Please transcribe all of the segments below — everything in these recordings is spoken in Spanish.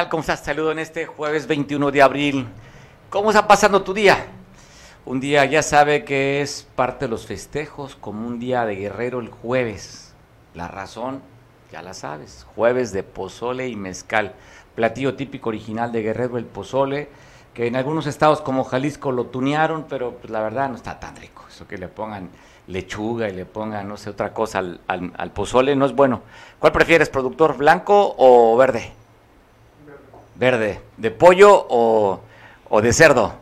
tal? ¿Cómo estás? Saludo en este jueves 21 de abril. ¿Cómo está pasando tu día? Un día ya sabe que es parte de los festejos, como un día de guerrero el jueves. La razón, ya la sabes, jueves de pozole y mezcal. Platillo típico original de Guerrero, el pozole, que en algunos estados como Jalisco lo tunearon, pero pues, la verdad no está tan rico. Eso que le pongan lechuga y le pongan, no sé, otra cosa al, al pozole no es bueno. ¿Cuál prefieres, productor, blanco o verde? Verde. ¿De pollo o, de cerdo?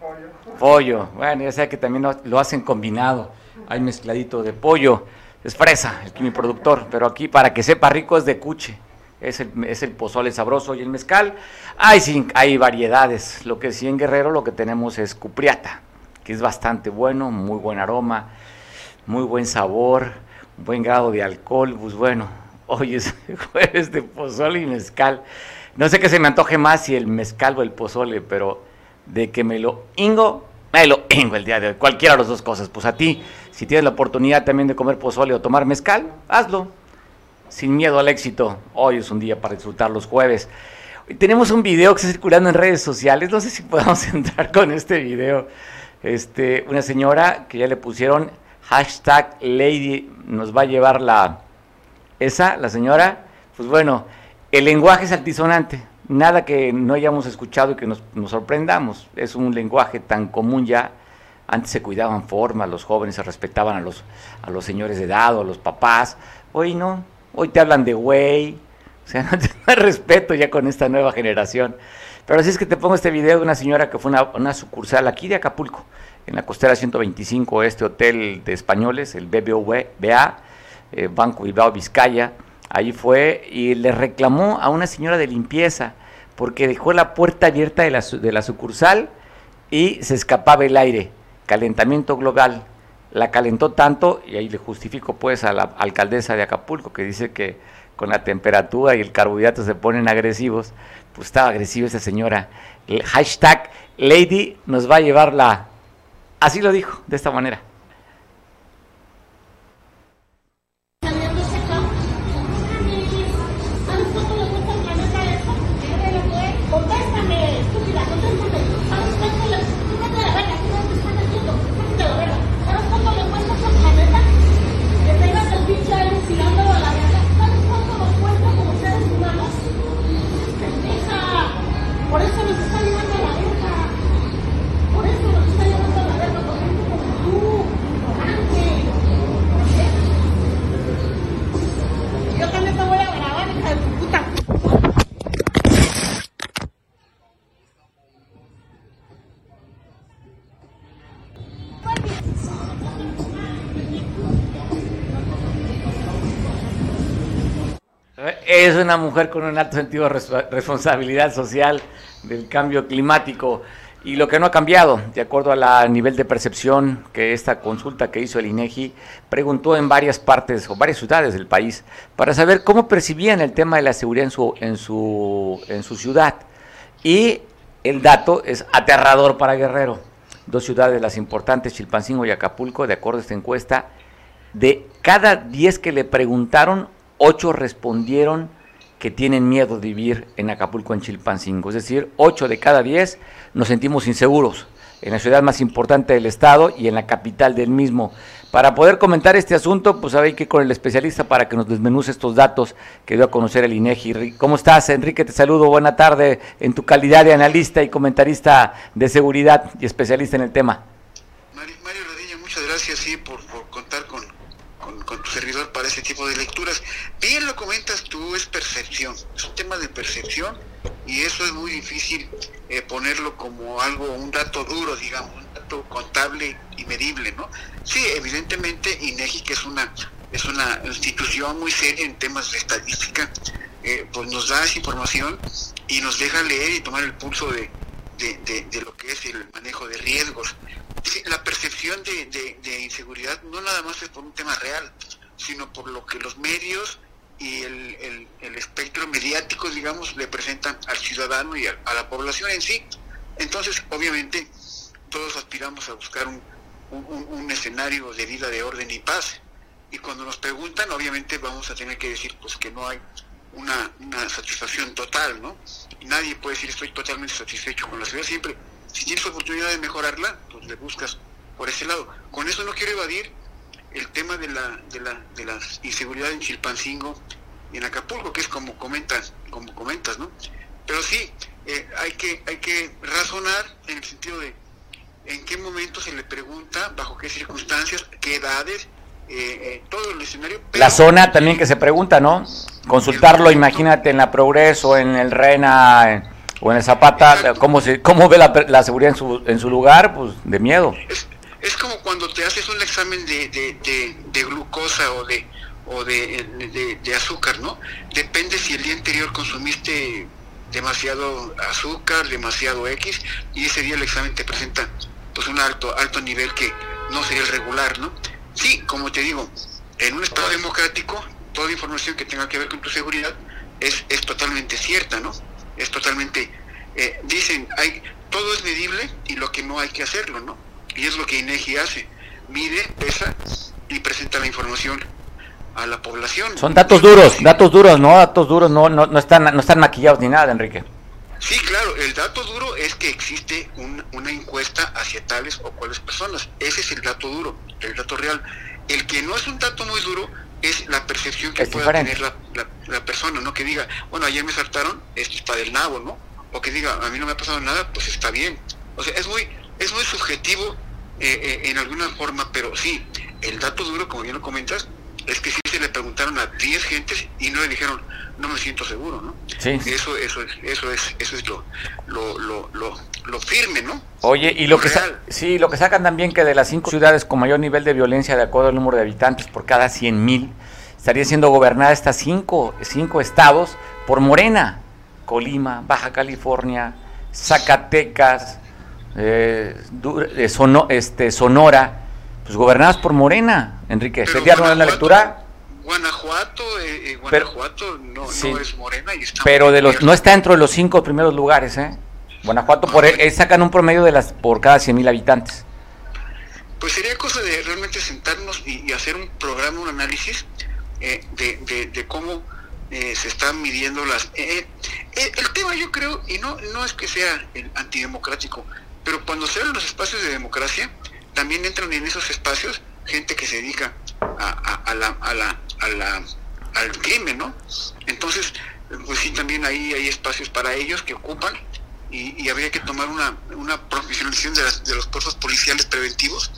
Pollo. Pollo. Bueno, ya sé que también lo, hacen combinado. Hay mezcladito de pollo. Es fresa, el mi productor. Pero aquí, para que sepa rico, es de cuche. Es el, es el pozole sabroso y el mezcal. Hay, hay variedades. Lo que sí en Guerrero lo que tenemos es cupriata, que es bastante bueno, muy buen aroma, muy buen sabor, buen grado de alcohol. Pues bueno, hoy es de pozole y mezcal. No sé qué se me antoje más, si el mezcal o el pozole, pero de que me lo ingo, me lo ingo el día de hoy. Cualquiera de las dos cosas. Pues a ti, si tienes la oportunidad también de comer pozole o tomar mezcal, hazlo. Sin miedo al éxito. Hoy es un día para disfrutar los jueves. Tenemos un video que está circulando en redes sociales. No sé si podemos entrar con este video. Este, una señora que ya le pusieron hashtag Lady nos va a llevar la esa, la señora. Pues bueno, el lenguaje es altisonante, nada que no hayamos escuchado y que nos, sorprendamos. Es un lenguaje tan común ya. Antes se cuidaban formas, los jóvenes se respetaban a los, a los señores de edad a los papás. Hoy no, hoy te hablan de güey. O sea, no, hay respeto ya con esta nueva generación. Pero así es que te pongo este video de una señora que fue una, una sucursal aquí de Acapulco, en la costera 125, este hotel de españoles, el BBVA, eh, Banco Bilbao Vizcaya Ahí fue y le reclamó a una señora de limpieza porque dejó la puerta abierta de la, de la sucursal y se escapaba el aire. Calentamiento global. La calentó tanto, y ahí le justifico pues a la alcaldesa de Acapulco, que dice que con la temperatura y el carbohidrato se ponen agresivos, pues estaba agresiva esa señora. El hashtag Lady nos va a llevar la... Así lo dijo, de esta manera. Una mujer con un alto sentido de responsabilidad social del cambio climático. Y lo que no ha cambiado, de acuerdo al nivel de percepción que esta consulta que hizo el INEGI preguntó en varias partes o varias ciudades del país para saber cómo percibían el tema de la seguridad en su, en su, en su ciudad. Y el dato es aterrador para Guerrero. Dos ciudades las importantes, Chilpancingo y Acapulco, de acuerdo a esta encuesta, de cada 10 que le preguntaron, ocho respondieron que tienen miedo de vivir en Acapulco, en Chilpancingo. Es decir, ocho de cada diez nos sentimos inseguros en la ciudad más importante del estado y en la capital del mismo. Para poder comentar este asunto, pues hay que ir con el especialista para que nos desmenuce estos datos que dio a conocer el INEGI. ¿Cómo estás, Enrique? Te saludo, buena tarde, en tu calidad de analista y comentarista de seguridad y especialista en el tema. Mario, Rodríguez, muchas gracias sí, por servidor para ese tipo de lecturas. Bien lo comentas tú, es percepción, es un tema de percepción y eso es muy difícil eh, ponerlo como algo, un dato duro, digamos, un dato contable y medible, ¿no? Sí, evidentemente INEGI, que es una, es una institución muy seria en temas de estadística, eh, pues nos da esa información y nos deja leer y tomar el pulso de, de lo que es el manejo de riesgos la percepción de, inseguridad no nada más es por un tema real, sino por lo que los medios y el, espectro mediático, digamos, le presentan al ciudadano y a, la población en sí. Entonces, obviamente, todos aspiramos a buscar un, un, escenario de vida de orden y paz. Y cuando nos preguntan, obviamente vamos a tener que decir pues que no hay una, una satisfacción total, ¿no? Nadie puede decir estoy totalmente satisfecho con la ciudad, siempre, si tienes oportunidad de mejorarla, pues le buscas por ese lado. Con eso no quiero evadir el tema de la, de la, de la inseguridad en Chilpancingo y en Acapulco, que es como comentas, como comentas, ¿no? Pero sí, eh, hay que, hay que razonar en el sentido de en qué momento se le pregunta, bajo qué circunstancias, qué edades, eh, eh, todo el escenario. la zona también que se pregunta, ¿no? Consultarlo, imagínate, en la Progreso, en el Rena o en el Zapata, ¿cómo, se, cómo ve la, seguridad en su, en su lugar? Pues de miedo. Es, como cuando te haces un examen de, de, glucosa o de o de, de, azúcar, ¿no? Depende si el día anterior consumiste demasiado azúcar, demasiado X, y ese día el examen te presenta pues un alto, alto nivel que no sería el regular, ¿no? Sí, como te digo, en un Estado democrático, toda información que tenga que ver con tu seguridad es, es totalmente cierta, ¿no? Es totalmente, eh, dicen, hay, todo es medible y lo que no hay que hacerlo, ¿no? Y es lo que INEGI hace, mide, pesa y presenta la información a la población. Son datos duros, datos duros, ¿no? Datos duros, no, no, no, están, no están maquillados ni nada, Enrique. Sí, claro, el dato duro es que existe una encuesta hacia tales o cuales personas. Ese es el dato duro, el dato real. El que no es un dato muy duro es la percepción que pueda tener la, persona, ¿no? Que diga, bueno, ayer me saltaron, esto está del nabo, ¿no? O que diga, a mí no me ha pasado nada, pues está bien. O sea, es muy, es muy subjetivo eh, eh, en alguna forma, pero sí, el dato duro, como bien lo comentas, es que sí se le preguntaron a 10 gentes y no le dijeron, no me siento seguro, ¿no? Sí. Eso, eso, es, eso es, eso es lo, lo, lo, lo, firme, ¿no? Oye, y lo, que sí, lo que sacan también que de las cinco ciudades con mayor nivel de violencia de acuerdo al número de habitantes por cada 100 mil, estaría siendo gobernada estas cinco, cinco estados por Morena, Colima, Baja California, Zacatecas, eh, eh este, Sonora, pues gobernadas por Morena, Enrique. ¿Sería una lectura? Guanajuato, eh, eh Guanajuato no, no, es Morena y está Pero de los, no está dentro de los cinco primeros lugares, ¿eh? Guanajuato por, eh, sacan un promedio de las por cada 100 mil habitantes. Pues sería cosa de realmente sentarnos y, hacer un programa, un análisis eh, de, de, cómo se están midiendo las... el tema yo creo, y no, no es que sea el antidemocrático, pero cuando se abren los espacios de democracia, también entran en esos espacios gente que se dedica a, la, al crimen, ¿no? Entonces, pues sí, también ahí hay espacios para ellos que ocupan y, habría que tomar una, una profesionalización de, los cuerpos policiales preventivos,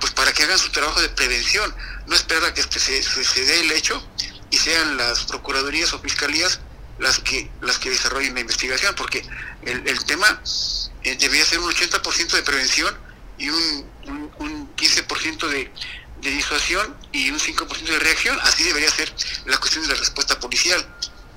pues para que hagan su trabajo de prevención, no esperar a que este se, se, dé el hecho y sean las procuradurías o fiscalías las que las que desarrollen la investigación, porque el tema eh, debería ser un 80% de prevención y un, un, 15% de, de disuasión y un 5% de reacción. Así debería ser la cuestión de la respuesta policial.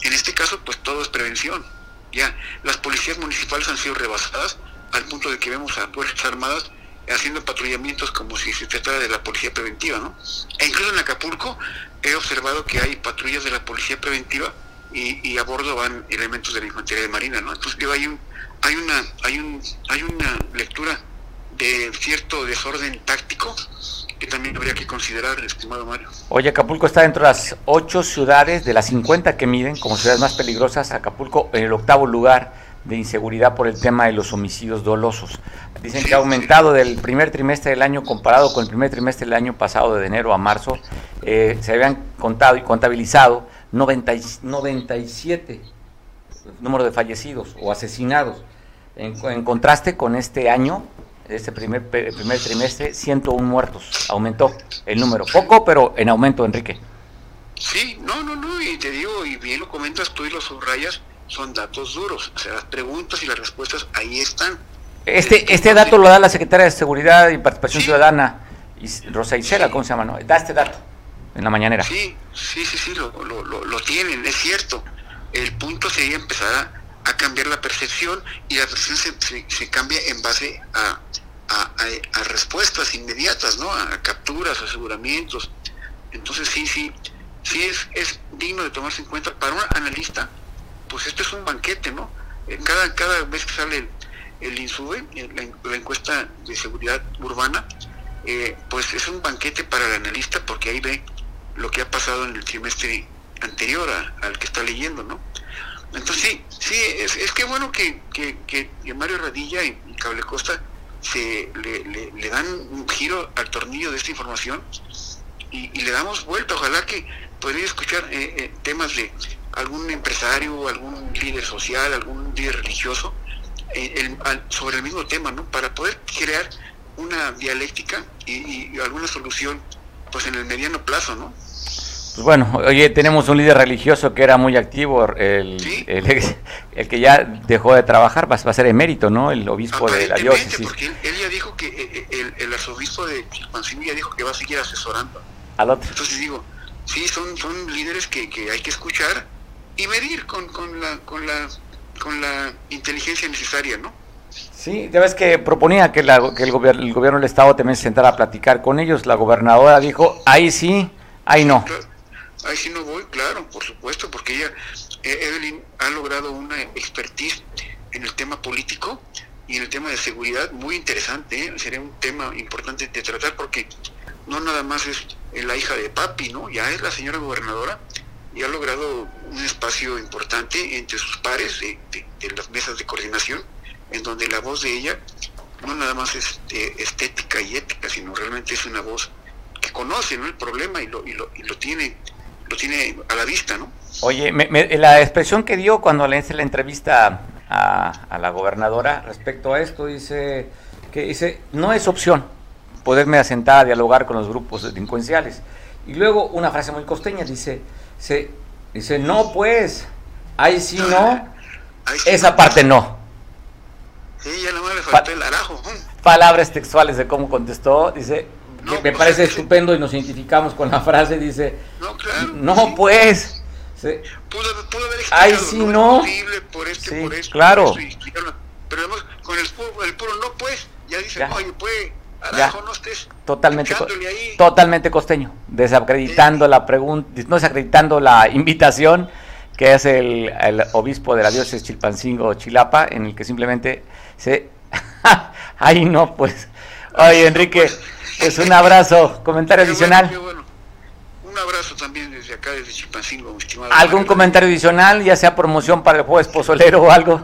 En este caso, pues todo es prevención. Ya, las policías municipales han sido rebasadas al punto de que vemos a fuerzas armadas haciendo patrullamientos como si se tratara de la policía preventiva, ¿no? E incluso en Acapulco he observado que hay patrullas de la policía preventiva y, y a bordo van elementos de la infantería de marina, ¿no? Entonces hay un, hay una, hay un, hay una lectura de cierto desorden táctico que también habría que considerar, estimado Mario. Oye, Acapulco está dentro de las ocho ciudades de las 50 que miden como ciudades más peligrosas. Acapulco en el octavo lugar de inseguridad por el tema de los homicidios dolosos. Dicen que ha aumentado del primer trimestre del año comparado con el primer trimestre del año pasado, de enero a marzo. Eh, se habían contado y contabilizado 90, 97 número de fallecidos o asesinados. En contraste con este año, este primer, primer trimestre, 101 muertos. Aumentó el número. Poco, pero en aumento, Enrique. Sí, no, no, no, y te digo, y bien lo comentas tú y lo subrayas, son datos duros. O sea, las preguntas y las respuestas ahí están. Este, este dato lo da la Secretaria de Seguridad y Participación Ciudadana, Rosa Isela, ¿cómo se llama? No? Da este dato en la mañanera. Sí, sí, sí, sí, lo, lo, lo, tienen, es cierto. El punto sería empezar a a cambiar la percepción y la percepción se, cambia en base a, a, respuestas inmediatas, ¿no? A capturas, aseguramientos. Entonces sí, sí, sí es, es digno de tomarse en cuenta para un analista, pues esto es un banquete, ¿no? Eh, cada, cada vez que sale el, el INSUBE, la, encuesta de seguridad urbana, eh, pues es un banquete para el analista porque ahí ve lo que ha pasado en el trimestre anterior al que está leyendo, ¿no? Entonces sí, sí, es, que bueno que, que, Mario Radilla y, Cable Costa se le, dan un giro al tornillo de esta información y, le damos vuelta. Ojalá que podría escuchar eh, eh, temas de algún empresario, algún líder social, algún líder religioso eh, sobre el mismo tema, ¿no? Para poder crear una dialéctica y, y alguna solución pues en el mediano plazo, ¿no? Pues bueno, oye, tenemos un líder religioso que era muy activo, el, el, que ya dejó de trabajar, va, a ser emérito, ¿no? El obispo de la diócesis. porque él, ya dijo que eh, eh, el, arzobispo de Chilpancingo ya dijo que va a seguir asesorando. Al otro. Entonces digo, sí, son, son líderes que, que hay que escuchar y medir con, con, la, con, la, con la inteligencia necesaria, ¿no? Sí, ya ves que proponía que, la, que el, gobierno, el gobierno del Estado también se sentara a platicar con ellos. La gobernadora dijo, ahí sí, ahí no. Ahí sí no voy, claro, por supuesto, porque ella, eh, Evelyn, ha logrado una expertise en el tema político y en el tema de seguridad muy interesante. ¿eh? Sería un tema importante de tratar porque no nada más es la hija de papi, ¿no? Ya es la señora gobernadora y ha logrado un espacio importante entre sus pares de, las mesas de coordinación, en donde la voz de ella no nada más es eh, estética y ética, sino realmente es una voz que conoce ¿no? el problema y lo, y lo, y lo tiene lo tiene a la vista, ¿no? Oye, la expresión que dio cuando le hice la entrevista a, la gobernadora respecto a esto, dice que dice, no es opción poderme asentar a dialogar con los grupos delincuenciales. Y luego una frase muy costeña, dice, se, dice, no pues, ahí sí no, esa parte no. Sí, ya nomás le faltó el arajo. Palabras textuales de cómo contestó, dice, me pues, parece estupendo y nos identificamos con la frase, dice, no, claro, no pues, pudo, pudo, haber ay sí no, por este, por esto, claro, pero además con el, el, puro no pues, ya dice, ya. oye pues, no estés totalmente, totalmente costeño, desacreditando la pregunta, no desacreditando la invitación que hace el, el, obispo de la diócesis Chilpancingo Chilapa, en el que simplemente se, ay no pues, oye Enrique, pues, pues un abrazo. Comentario adicional. Un abrazo también desde acá, desde Chilpancingo, estimado. ¿Algún comentario adicional, ya sea promoción para el jueves pozolero o algo?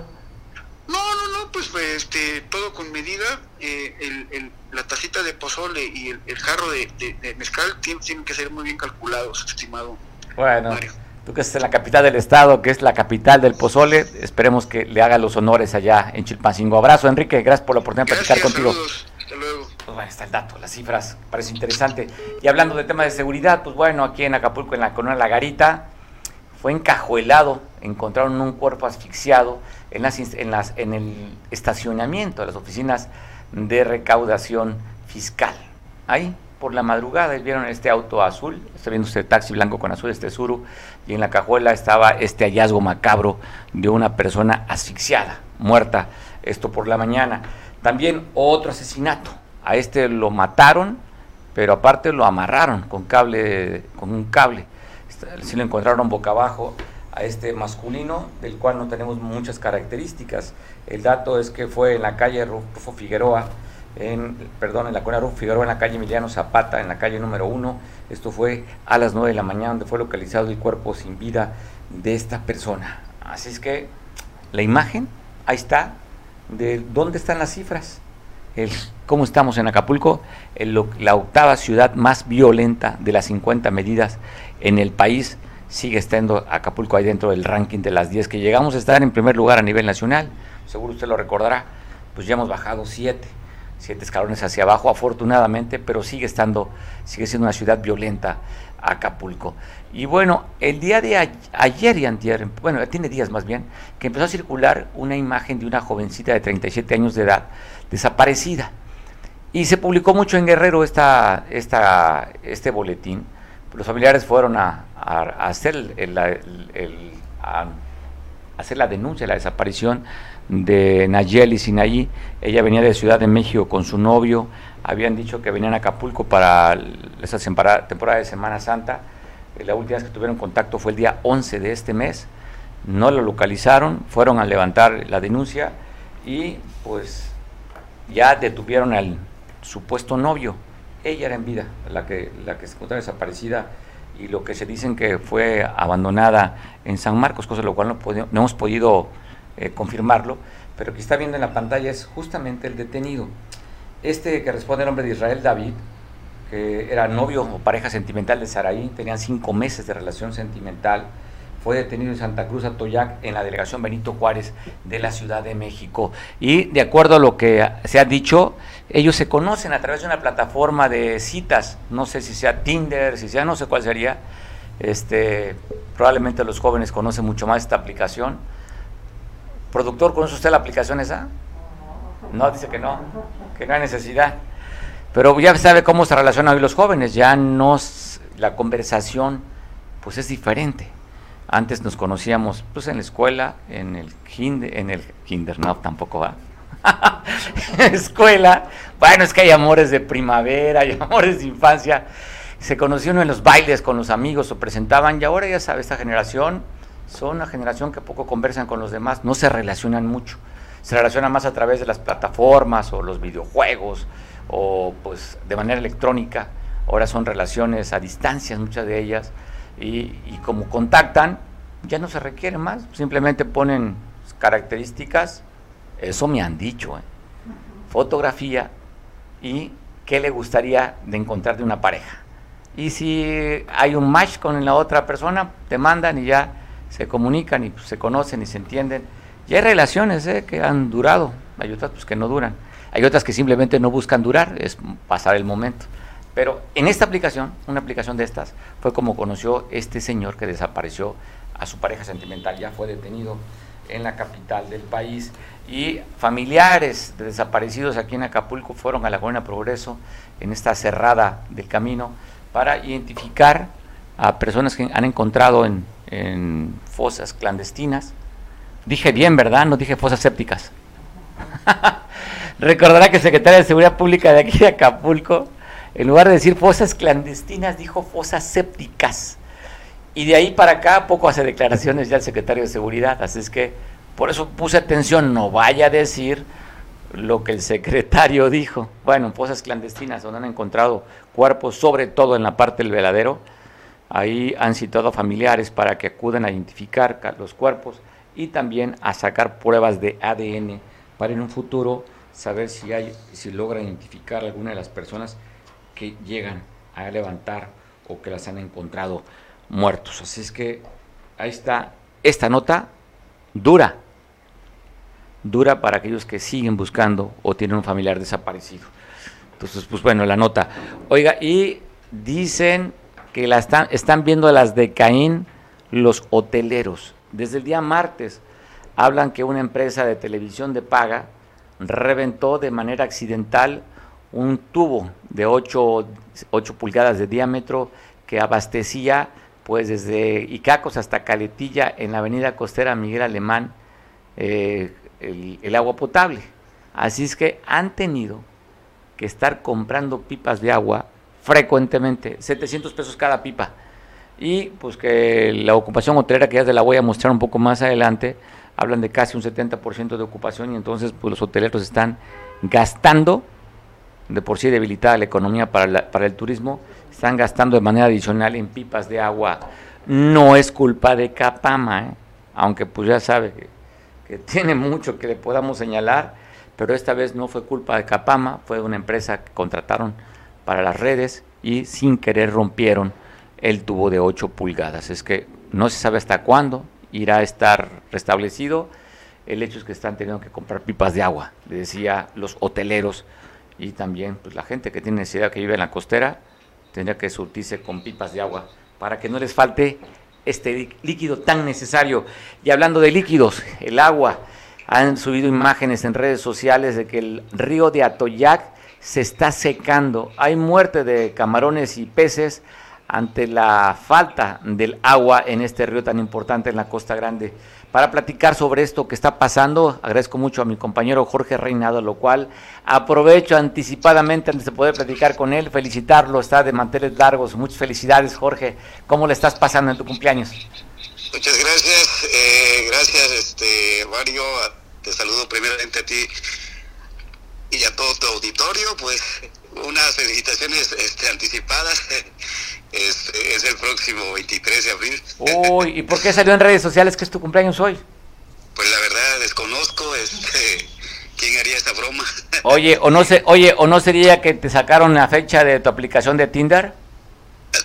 No, no, no, pues, pues este, todo con medida. Eh, el, la tacita de pozole y el, jarro de, mezcal tienen, que ser muy bien calculados, estimado. Bueno. Tú que estás en la capital del estado, que es la capital del pozole, esperemos que le haga los honores allá en Chilpancingo. Abrazo, Enrique, gracias por la oportunidad de platicar contigo. Hasta luego. Bueno, está el dato, las cifras, parece interesante. Y hablando de temas de seguridad, pues bueno, aquí en Acapulco, en la colonia La Garita, fue encajuelado, encontraron un cuerpo asfixiado en, las, en, las, en el estacionamiento de las oficinas de recaudación fiscal. Ahí, por la madrugada, vieron este auto azul, está viendo usted taxi blanco con azul, este suru, y en la cajuela estaba este hallazgo macabro de una persona asfixiada, muerta, esto por la mañana. También otro asesinato, a este lo mataron, pero aparte lo amarraron con cable, con un cable. Si lo encontraron boca abajo a este masculino, del cual no tenemos muchas características. El dato es que fue en la calle Rufo Figueroa, en, perdón, en la colonia Rufo Figueroa, en la calle Emiliano Zapata, en la calle número uno. Esto fue a las 9 de la mañana, donde fue localizado el cuerpo sin vida de esta persona. Así es que la imagen, ahí está, de dónde están las cifras cómo estamos en Acapulco, la octava ciudad más violenta de las 50 medidas en el país, sigue estando Acapulco ahí dentro del ranking de las 10 que llegamos a estar en primer lugar a nivel nacional, seguro usted lo recordará, pues ya hemos bajado 7, 7 escalones hacia abajo afortunadamente, pero sigue estando, sigue siendo una ciudad violenta Acapulco. Y bueno, el día de ayer y antier, bueno, tiene días más bien, que empezó a circular una imagen de una jovencita de 37 años de edad desaparecida. Y se publicó mucho en Guerrero esta, este boletín. Los familiares fueron a, hacer, la denuncia de la desaparición de Nayeli Sinaí. Ella venía de Ciudad de México con su novio. Habían dicho que venían a Acapulco para esa temporada de Semana Santa. La última vez que tuvieron contacto fue el día 11 de este mes. No lo localizaron, fueron a levantar la denuncia y pues ya detuvieron al supuesto novio. Ella era en vida, la que, la que se encontraba desaparecida y lo que se dicen que fue abandonada en San Marcos, cosa lo cual no, hemos podido eh, confirmarlo, pero que está viendo en la pantalla es justamente el detenido. Este que responde el nombre de Israel David, que era novio o pareja sentimental de Saraí, tenían cinco meses de relación sentimental, fue detenido en Santa Cruz Atoyac, en la delegación Benito Juárez de la Ciudad de México. Y de acuerdo a lo que se ha dicho, ellos se conocen a través de una plataforma de citas, no sé si sea Tinder, si sea, no sé cuál sería. Este, probablemente los jóvenes conocen mucho más esta aplicación. ¿Productor, conoce usted la aplicación esa? No, dice que no, que no hay necesidad. Pero ya sabe cómo se relacionan hoy los jóvenes, ya no, la conversación pues es diferente antes nos conocíamos pues en la escuela, en el kinder, en el kinder, no, tampoco va. escuela, bueno, es que hay amores de primavera, hay amores de infancia. Se conoció uno en los bailes con los amigos o presentaban y ahora ya sabe, esta generación son una generación que poco conversan con los demás, no se relacionan mucho. Se relacionan más a través de las plataformas o los videojuegos o pues de manera electrónica. Ahora son relaciones a distancias, muchas de ellas y, como contactan, ya no se requiere más, simplemente ponen características, eso me han dicho, ¿eh? fotografía y qué le gustaría de encontrar de una pareja. Y si hay un match con la otra persona, te mandan y ya se comunican y se conocen y se entienden. Y hay relaciones ¿eh? que han durado, hay otras pues, que no duran. Hay otras que simplemente no buscan durar, es pasar el momento. Pero en esta aplicación, una aplicación de estas, fue como conoció este señor que desapareció a su pareja sentimental, ya fue detenido en la capital del país y familiares de desaparecidos aquí en Acapulco fueron a la Colonia Progreso en esta cerrada del camino para identificar a personas que han encontrado en, fosas clandestinas. Dije bien, ¿verdad? No dije fosas sépticas. Recordará que el secretario de Seguridad Pública de aquí de Acapulco en lugar de decir fosas clandestinas, dijo fosas sépticas. Y de ahí para acá poco hace declaraciones ya el secretario de Seguridad. Así es que por eso puse atención, no vaya a decir lo que el secretario dijo. Bueno, fosas clandestinas donde han encontrado cuerpos, sobre todo en la parte del veladero. Ahí han citado a familiares para que acudan a identificar los cuerpos y también a sacar pruebas de ADN para en un futuro saber si hay, si logra identificar alguna de las personas que llegan a levantar o que las han encontrado muertos. Así es que ahí está esta nota dura, dura para aquellos que siguen buscando o tienen un familiar desaparecido. Entonces, pues bueno, la nota. Oiga, y dicen que la están, están viendo las de Caín los hoteleros. Desde el día martes hablan que una empresa de televisión de paga reventó de manera accidental un tubo de 8, pulgadas de diámetro que abastecía pues desde Icacos hasta Caletilla en la avenida costera Miguel Alemán eh, el, agua potable. Así es que han tenido que estar comprando pipas de agua frecuentemente, 700 pesos cada pipa. Y pues que la ocupación hotelera, que ya te la voy a mostrar un poco más adelante, hablan de casi un 70% de ocupación y entonces pues los hoteleros están gastando de por sí debilitada la economía para, el turismo, están gastando de manera adicional en pipas de agua. No es culpa de Capama, ¿eh? aunque pues ya sabe que, que, tiene mucho que le podamos señalar, pero esta vez no fue culpa de Capama, fue una empresa que contrataron para las redes y sin querer rompieron el tubo de 8 pulgadas. Es que no se sabe hasta cuándo irá a estar restablecido. El hecho es que están teniendo que comprar pipas de agua, le decía los hoteleros y también pues, la gente que tiene necesidad que vive en la costera tendría que surtirse con pipas de agua para que no les falte este líquido tan necesario. Y hablando de líquidos, el agua, han subido imágenes en redes sociales de que el río de Atoyac se está secando. Hay muerte de camarones y peces ante la falta del agua en este río tan importante en la Costa Grande para platicar sobre esto que está pasando. Agradezco mucho a mi compañero Jorge Reinado, lo cual aprovecho anticipadamente antes de poder platicar con él, felicitarlo, está de manteles largos. Muchas felicidades, Jorge. ¿Cómo le estás pasando en tu cumpleaños? Muchas gracias, eh, gracias, este Mario. Te saludo primeramente a ti y a todo tu auditorio, pues unas felicitaciones este, anticipadas es, es el próximo 23 de abril. Uy, ¿y por qué salió en redes sociales que es tu cumpleaños hoy? Pues la verdad desconozco este quién haría esta broma. Oye, o no sé, oye, o no sería que te sacaron la fecha de tu aplicación de Tinder?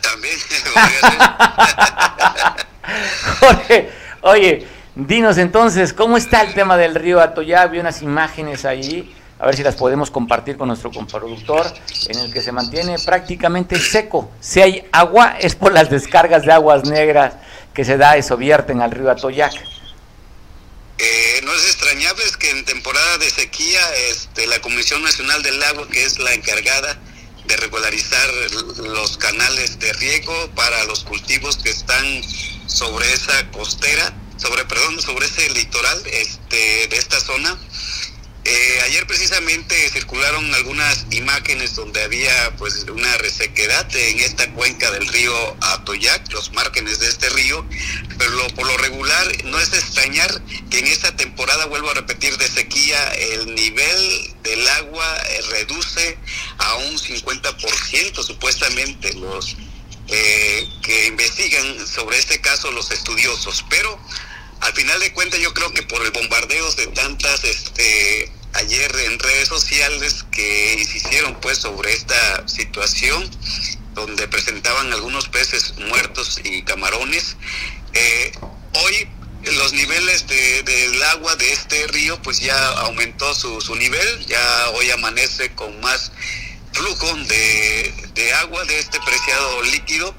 También. Jorge, oye, dinos entonces, ¿cómo está el tema del río Atoyá? Vi unas imágenes ahí, a ver si las podemos compartir con nuestro coproductor, en el que se mantiene prácticamente seco. Si hay agua, es por las descargas de aguas negras que se da, eso vierten al río Atoyac. Eh, no es extrañable que en temporada de sequía este, la Comisión Nacional del Agua, que es la encargada de regularizar los canales de riego para los cultivos que están sobre esa costera, sobre perdón, sobre ese litoral este, de esta zona, eh, ayer precisamente circularon algunas imágenes donde había pues una resequedad en esta cuenca del río Atoyac, los márgenes de este río, pero por lo regular no es extrañar que en esta temporada, vuelvo a repetir, de sequía, el nivel del agua eh, reduce a un 50% supuestamente los eh, que investigan sobre este caso los estudiosos, pero al final de cuentas yo creo que por el bombardeo de tantas este ayer en redes sociales que hicieron pues sobre esta situación donde presentaban algunos peces muertos y camarones eh, hoy los niveles de, del agua de este río pues ya aumentó su, su nivel ya hoy amanece con más flujo de, de agua de este preciado líquido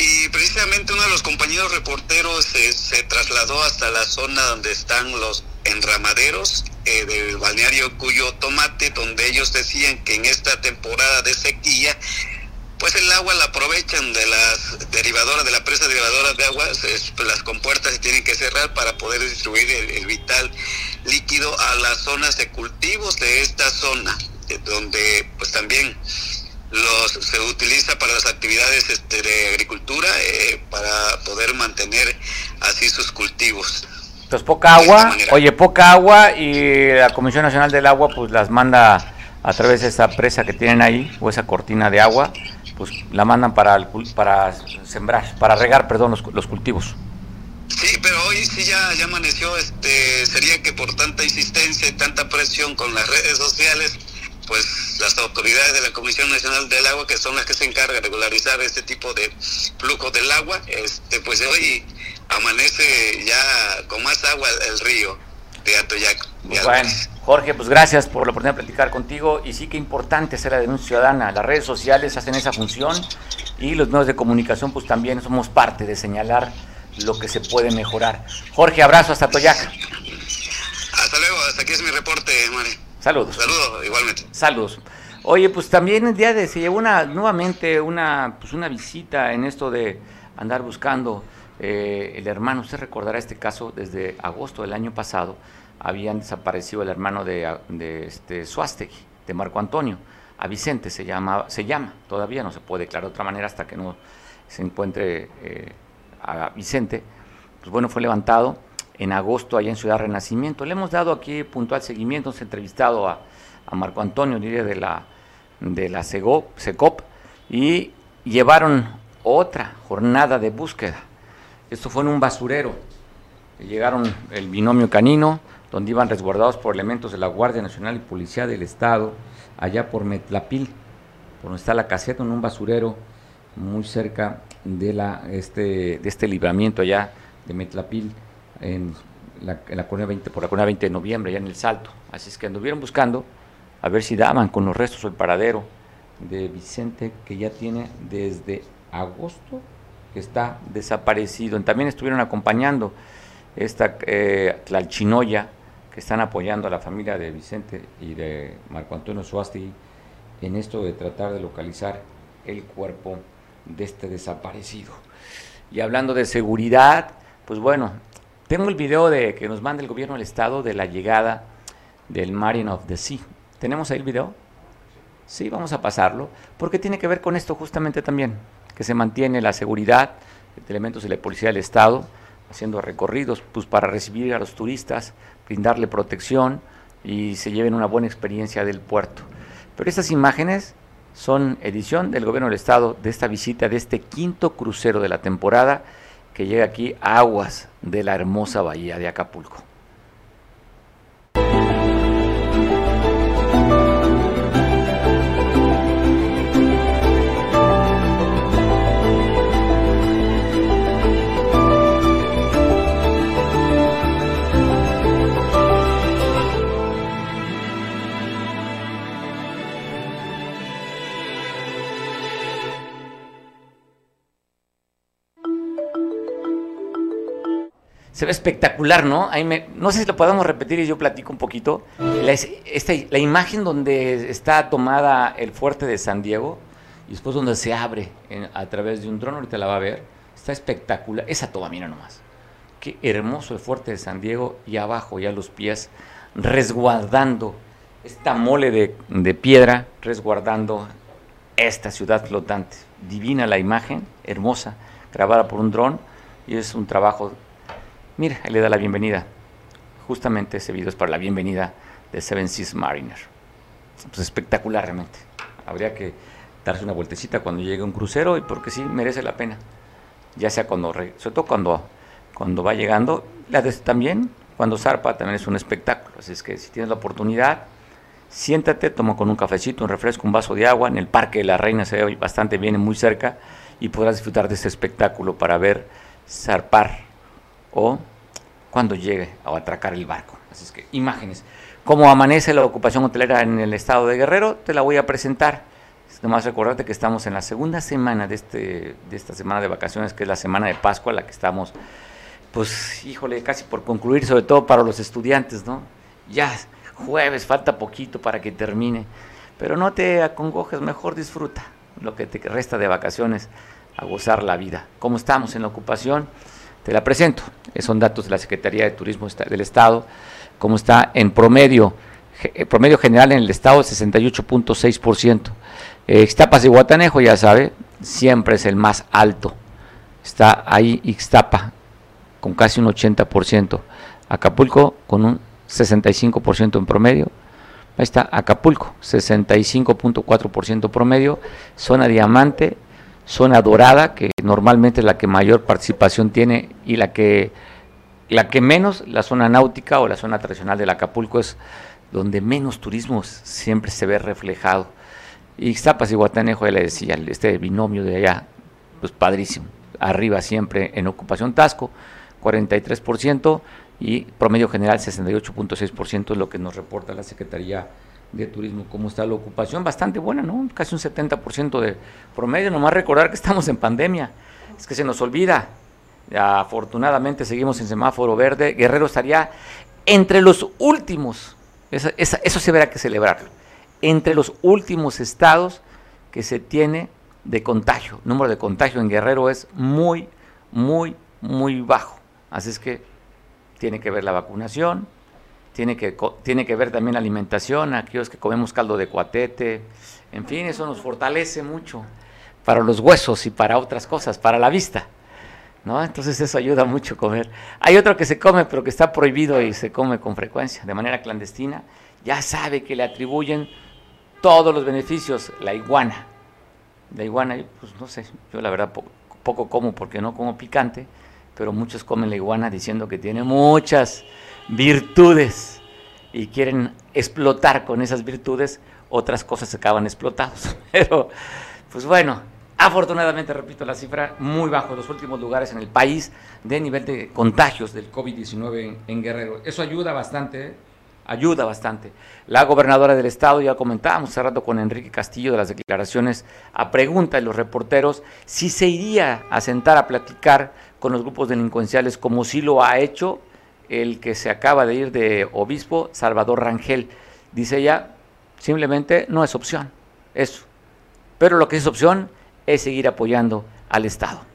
y precisamente uno de los compañeros reporteros se, trasladó hasta la zona donde están los enramaderos eh, del balneario Cuyo Tomate, donde ellos decían que en esta temporada de sequía, pues el agua la aprovechan de las derivadoras, de la presa derivadora de agua, pues las compuertas se tienen que cerrar para poder distribuir el, vital líquido a las zonas de cultivos de esta zona, donde pues también los, se utiliza para las actividades este, de agricultura eh, para poder mantener así sus cultivos. Entonces poca agua, oye, poca agua y la Comisión Nacional del Agua pues las manda a través de esa presa que tienen ahí o esa cortina de agua, pues la mandan para para sembrar, para regar, perdón, los, los cultivos. Sí, pero hoy sí ya, ya amaneció, este, sería que por tanta insistencia y tanta presión con las redes sociales, pues las autoridades de la Comisión Nacional del Agua, que son las que se encargan de regularizar este tipo de flujo del agua, este, pues hoy amanece ya con más agua el río de Atoyac. bueno, Jorge, pues gracias por la oportunidad de platicar contigo y sí que importante hacer la denuncia ciudadana. Las redes sociales hacen esa función y los medios de comunicación pues también somos parte de señalar lo que se puede mejorar. Jorge, abrazo hasta Atoyac. Hasta luego, hasta aquí es mi reporte, Mari. Saludos. Saludos, igualmente. Saludos. Oye, pues también el día de se llevó una nuevamente una pues una visita en esto de andar buscando eh, el hermano. Usted recordará este caso desde agosto del año pasado habían desaparecido el hermano de, de este Suástegui, de Marco Antonio, a Vicente se llama se llama todavía no se puede declarar de otra manera hasta que no se encuentre eh, a Vicente. Pues bueno fue levantado en agosto allá en Ciudad Renacimiento. Le hemos dado aquí puntual seguimiento, hemos entrevistado a, Marco Antonio, líder de la, de la SECOP, y llevaron otra jornada de búsqueda. Esto fue en un basurero. Llegaron el binomio canino, donde iban resguardados por elementos de la Guardia Nacional y Policía del Estado, allá por Metlapil, por donde está la caseta, en un basurero muy cerca de, la, este, de este libramiento allá de Metlapil en la, en la 20, por la colonia 20 de noviembre, ya en el Salto. Así es que anduvieron buscando a ver si daban con los restos o el paradero de Vicente, que ya tiene desde agosto que está desaparecido. También estuvieron acompañando esta eh, Tlalchinoya, que están apoyando a la familia de Vicente y de Marco Antonio Suasti en esto de tratar de localizar el cuerpo de este desaparecido. Y hablando de seguridad, pues bueno, tengo el video de que nos manda el gobierno del estado de la llegada del Marine of the Sea. ¿Tenemos ahí el video? Sí, vamos a pasarlo, porque tiene que ver con esto justamente también, que se mantiene la seguridad de elementos de la policía del estado haciendo recorridos pues para recibir a los turistas, brindarle protección y se lleven una buena experiencia del puerto. Pero estas imágenes son edición del gobierno del estado de esta visita de este quinto crucero de la temporada que llega aquí aguas de la hermosa bahía de Acapulco. Se ve espectacular, ¿no? No sé si lo podemos repetir y yo platico un poquito. La, la imagen donde está tomada el fuerte de San Diego y después donde se abre a través de un dron, ahorita la va a ver, está espectacular. Esa toma, mira nomás. Qué hermoso el fuerte de San Diego y abajo ya los pies resguardando esta mole de, de piedra, resguardando esta ciudad flotante. Divina la imagen, hermosa, grabada por un dron y es un trabajo Mira, él le da la bienvenida. Justamente ese video es para la bienvenida de Seven Seas Mariner. Pues espectacular realmente. Habría que darse una vueltecita cuando llegue un crucero y porque sí merece la pena. Ya sea cuando, sobre todo cuando, cuando va llegando, la de, también cuando zarpa también es un espectáculo. Así es que si tienes la oportunidad, siéntate, toma con un cafecito, un refresco, un vaso de agua. En el Parque de la Reina se ve bastante bien, muy cerca, y podrás disfrutar de este espectáculo para ver zarpar o cuando llegue a atracar el barco. Así es que imágenes. Cómo amanece la ocupación hotelera en el estado de Guerrero, te la voy a presentar. Nomás recordarte que estamos en la segunda semana de, este, de esta semana de vacaciones, que es la semana de Pascua, la que estamos, pues, híjole, casi por concluir, sobre todo para los estudiantes, ¿no? Ya, jueves, falta poquito para que termine. Pero no te acongojes, mejor disfruta lo que te resta de vacaciones, a gozar la vida. ¿Cómo estamos en la ocupación? Te la presento. Son datos de la Secretaría de Turismo del Estado. Como está en promedio, eh, promedio general en el Estado, 68.6%. Eh, Ixtapas y Guatanejo, ya sabe, siempre es el más alto. Está ahí Ixtapa, con casi un 80%. Acapulco, con un 65% en promedio. Ahí está Acapulco, 65.4% promedio. Zona Diamante, zona dorada, que normalmente es la que mayor participación tiene y la que, la que menos, la zona náutica o la zona tradicional del Acapulco es donde menos turismo siempre se ve reflejado. Y Ixtapas y Guatanejo, ya le decía, este binomio de allá, pues padrísimo. Arriba siempre en ocupación Tasco, 43% y promedio general 68.6% es lo que nos reporta la Secretaría de turismo, cómo está la ocupación, bastante buena, ¿no? Casi un 70% de promedio, nomás recordar que estamos en pandemia, es que se nos olvida. Afortunadamente seguimos en semáforo verde, Guerrero estaría entre los últimos, eso se verá que celebrarlo, entre los últimos estados que se tiene de contagio. Número de contagio en Guerrero es muy, muy, muy bajo. Así es que tiene que ver la vacunación, tiene que, tiene que ver también alimentación, aquellos que comemos caldo de cuatete, en fin, eso nos fortalece mucho para los huesos y para otras cosas, para la vista. ¿no? Entonces eso ayuda mucho a comer. Hay otro que se come, pero que está prohibido y se come con frecuencia, de manera clandestina. Ya sabe que le atribuyen todos los beneficios, la iguana. La iguana, pues no sé, yo la verdad poco como porque no como picante, pero muchos comen la iguana diciendo que tiene muchas virtudes y quieren explotar con esas virtudes, otras cosas acaban explotados. Pero, pues bueno, afortunadamente, repito la cifra, muy bajo, los últimos lugares en el país de nivel de contagios del COVID-19 en, Guerrero. Eso ayuda bastante, ¿eh? ayuda bastante. La gobernadora del estado, ya comentábamos hace rato con Enrique Castillo de las declaraciones a pregunta de los reporteros, si se iría a sentar a platicar con los grupos delincuenciales como sí lo ha hecho el que se acaba de ir de obispo, Salvador Rangel. Dice ella, simplemente no es opción, eso. Pero lo que es opción es seguir apoyando al Estado.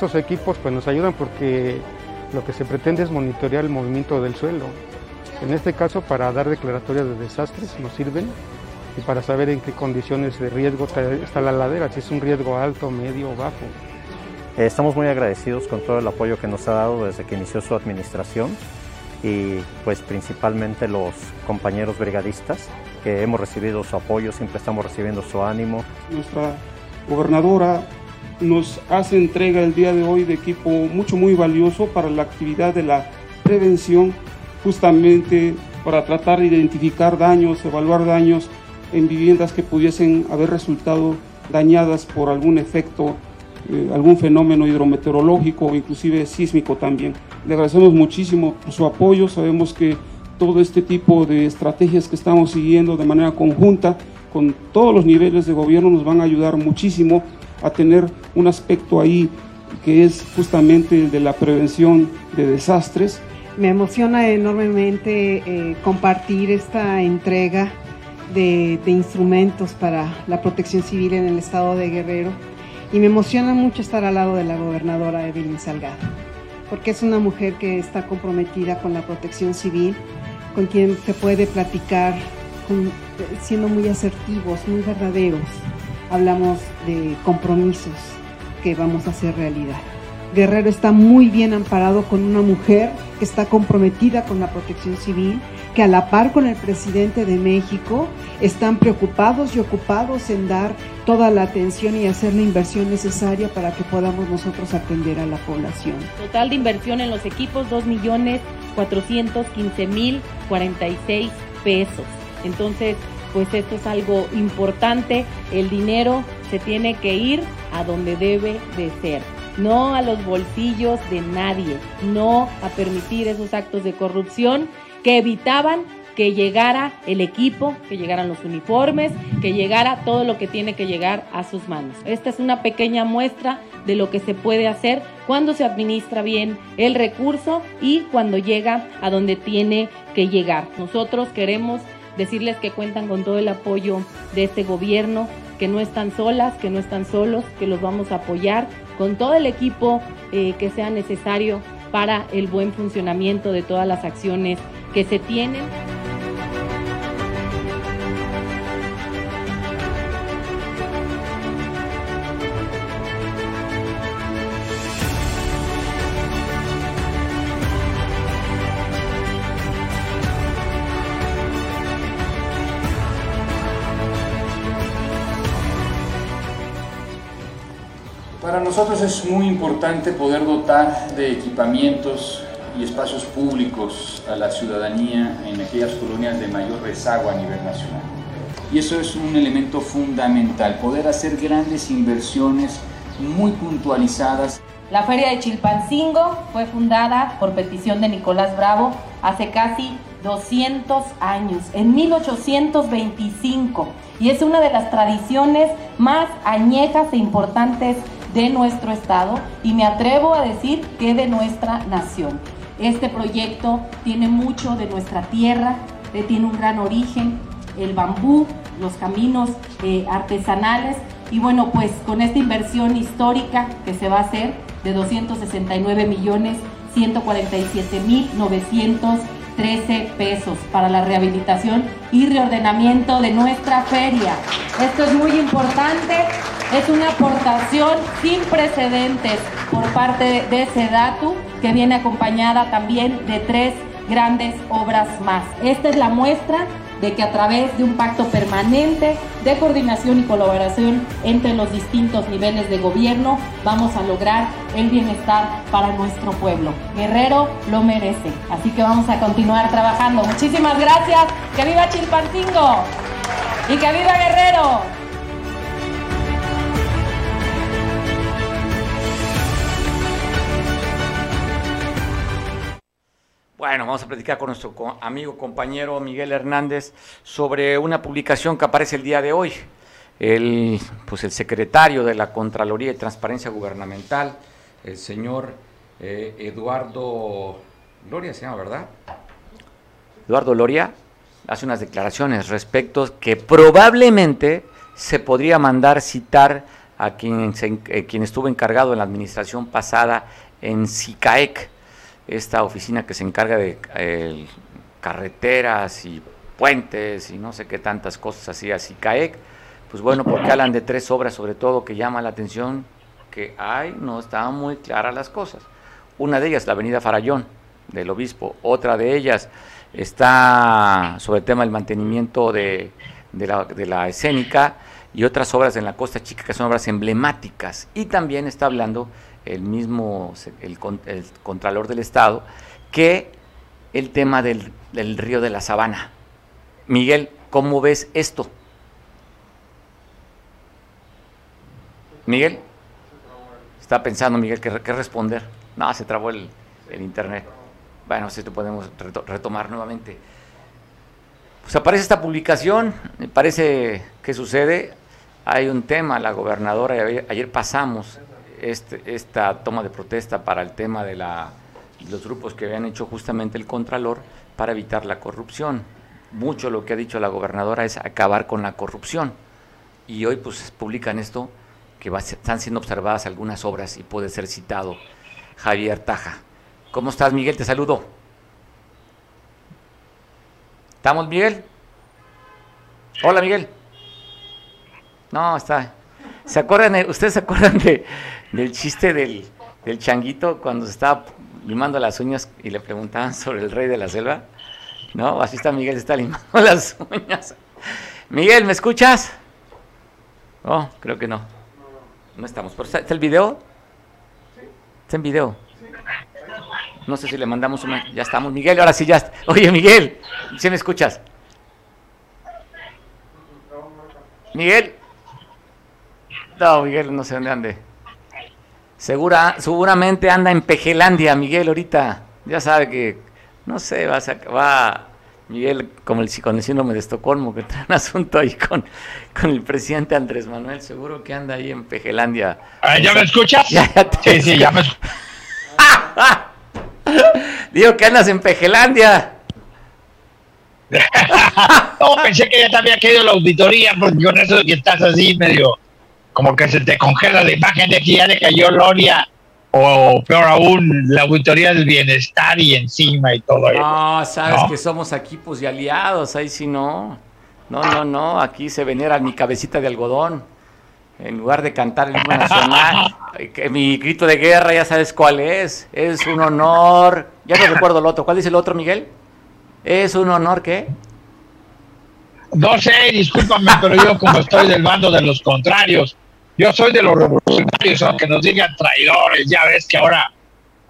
Estos equipos pues, nos ayudan porque lo que se pretende es monitorear el movimiento del suelo. En este caso, para dar declaratorias de desastres nos sirven y para saber en qué condiciones de riesgo está la ladera, si es un riesgo alto, medio o bajo. Eh, estamos muy agradecidos con todo el apoyo que nos ha dado desde que inició su administración y pues principalmente los compañeros brigadistas que hemos recibido su apoyo, siempre estamos recibiendo su ánimo. Nuestra gobernadora nos hace entrega el día de hoy de equipo mucho muy valioso para la actividad de la prevención, justamente para tratar de identificar daños, evaluar daños en viviendas que pudiesen haber resultado dañadas por algún efecto, eh, algún fenómeno hidrometeorológico o inclusive sísmico también. Le agradecemos muchísimo por su apoyo, sabemos que todo este tipo de estrategias que estamos siguiendo de manera conjunta con todos los niveles de gobierno nos van a ayudar muchísimo a tener un aspecto ahí que es justamente el de la prevención de desastres. Me emociona enormemente eh, compartir esta entrega de, instrumentos para la protección civil en el estado de Guerrero y me emociona mucho estar al lado de la gobernadora Evelyn Salgado, porque es una mujer que está comprometida con la protección civil, con quien se puede platicar con, siendo muy asertivos, muy verdaderos hablamos de compromisos que vamos a hacer realidad. Guerrero está muy bien amparado con una mujer que está comprometida con la protección civil, que a la par con el presidente de México están preocupados y ocupados en dar toda la atención y hacer la inversión necesaria para que podamos nosotros atender a la población. Total de inversión en los equipos, 2.415.046 pesos. Entonces, pues esto es algo importante. El dinero se tiene que ir a donde debe de ser, no a los bolsillos de nadie, no a permitir esos actos de corrupción que evitaban que llegara el equipo, que llegaran los uniformes, que llegara todo lo que tiene que llegar a sus manos. Esta es una pequeña muestra de lo que se puede hacer cuando se administra bien el recurso y cuando llega a donde tiene que llegar. Nosotros queremos decirles que cuentan con todo el apoyo de este gobierno, que no están solas, que no están solos, que los vamos a apoyar con todo el equipo eh, que sea necesario para el buen funcionamiento de todas las acciones que se tienen. Nosotros es muy importante poder dotar de equipamientos y espacios públicos a la ciudadanía en aquellas colonias de mayor rezago a nivel nacional. Y eso es un elemento fundamental, poder hacer grandes inversiones muy puntualizadas. La Feria de Chilpancingo fue fundada por petición de Nicolás Bravo hace casi 200 años, en 1825, y es una de las tradiciones más añejas e importantes de nuestro Estado y me atrevo a decir que de nuestra nación. Este proyecto tiene mucho de nuestra tierra, eh, tiene un gran origen, el bambú, los caminos eh, artesanales y bueno, pues con esta inversión histórica que se va a hacer de 269 millones 147 mil 913 pesos para la rehabilitación y reordenamiento de nuestra feria. Esto es muy importante es una aportación sin precedentes por parte de SEDATU que viene acompañada también de tres grandes obras más. Esta es la muestra de que a través de un pacto permanente de coordinación y colaboración entre los distintos niveles de gobierno vamos a lograr el bienestar para nuestro pueblo. Guerrero lo merece, así que vamos a continuar trabajando. Muchísimas gracias, que viva Chilpancingo y que viva Guerrero. Bueno, vamos a platicar con nuestro amigo compañero Miguel Hernández sobre una publicación que aparece el día de hoy. El, pues el secretario de la Contraloría de Transparencia Gubernamental, el señor eh, Eduardo Loria, se llama, ¿verdad? Eduardo Loria hace unas declaraciones respecto que probablemente se podría mandar citar a quien, eh, quien estuvo encargado en la administración pasada en SICAEC, esta oficina que se encarga de carreteras y puentes y no sé qué tantas cosas así a SICAEC. Pues bueno, porque hablan de tres obras sobre todo que llama la atención que hay, no estaban muy claras las cosas. Una de ellas, la avenida Farallón del Obispo, otra de ellas está sobre el tema del mantenimiento de, la, de la escénica y otras obras en la Costa Chica que son obras emblemáticas. Y también está hablando el mismo, el, el Contralor del Estado, que el tema del, del río de la Sabana. Miguel, ¿cómo ves esto? Miguel, está pensando Miguel qué, responder. No, se trabó el, el internet. Bueno, si esto podemos retomar nuevamente. Pues aparece esta publicación, me parece que sucede. Hay un tema, la gobernadora, ayer, pasamos este, esta toma de protesta para el tema de la, los grupos que habían hecho justamente el Contralor para evitar la corrupción. Mucho lo que ha dicho la gobernadora es acabar con la corrupción. Y hoy pues publican esto, que están siendo observadas algunas obras y puede ser citado Javier Taja. ¿Cómo estás, Miguel? Te saludo. ¿Estamos, Miguel? Hola, Miguel. No, está. ¿Se acuerdan, ustedes se acuerdan de, del chiste del, changuito cuando se estaba limando las uñas y le preguntaban sobre el rey de la selva? No, así está Miguel, se está limando las uñas. Miguel, ¿me escuchas? Oh, creo que no. No estamos. ¿Está el video? Está en video. No sé si le mandamos una. Ya estamos, Miguel, ahora sí ya. Oye, Miguel, ¿sí me escuchas? Miguel. No, Miguel, no sé dónde ande. Segura, seguramente anda en Pejelandia, Miguel, ahorita. Ya sabe que, no sé, va, a, va Miguel, como el, con el síndrome de Estocolmo, que trae un asunto ahí con, con el presidente Andrés Manuel, seguro que anda ahí en Pejelandia. Ah, ¿Ya me escuchas? sí, sí, ya me escuchas. Digo que andas en Pejelandia. no, pensé que ya te había caído la auditoría, porque con eso que estás así medio, como que se te congela la imagen de que ya le cayó Loria, o peor aún, la auditoría del bienestar y encima y todo eso. No, sabes que somos equipos y aliados, ahí sí no. No, no, no, aquí se venera mi cabecita de algodón en lugar de cantar el himno nacional, mi grito de guerra ya sabes cuál es, es un honor, ya no recuerdo el otro, ¿cuál dice el otro Miguel? ¿Es un honor qué? No sé, discúlpame, pero yo como estoy del bando de los contrarios, yo soy de los revolucionarios, aunque nos digan traidores, ya ves que ahora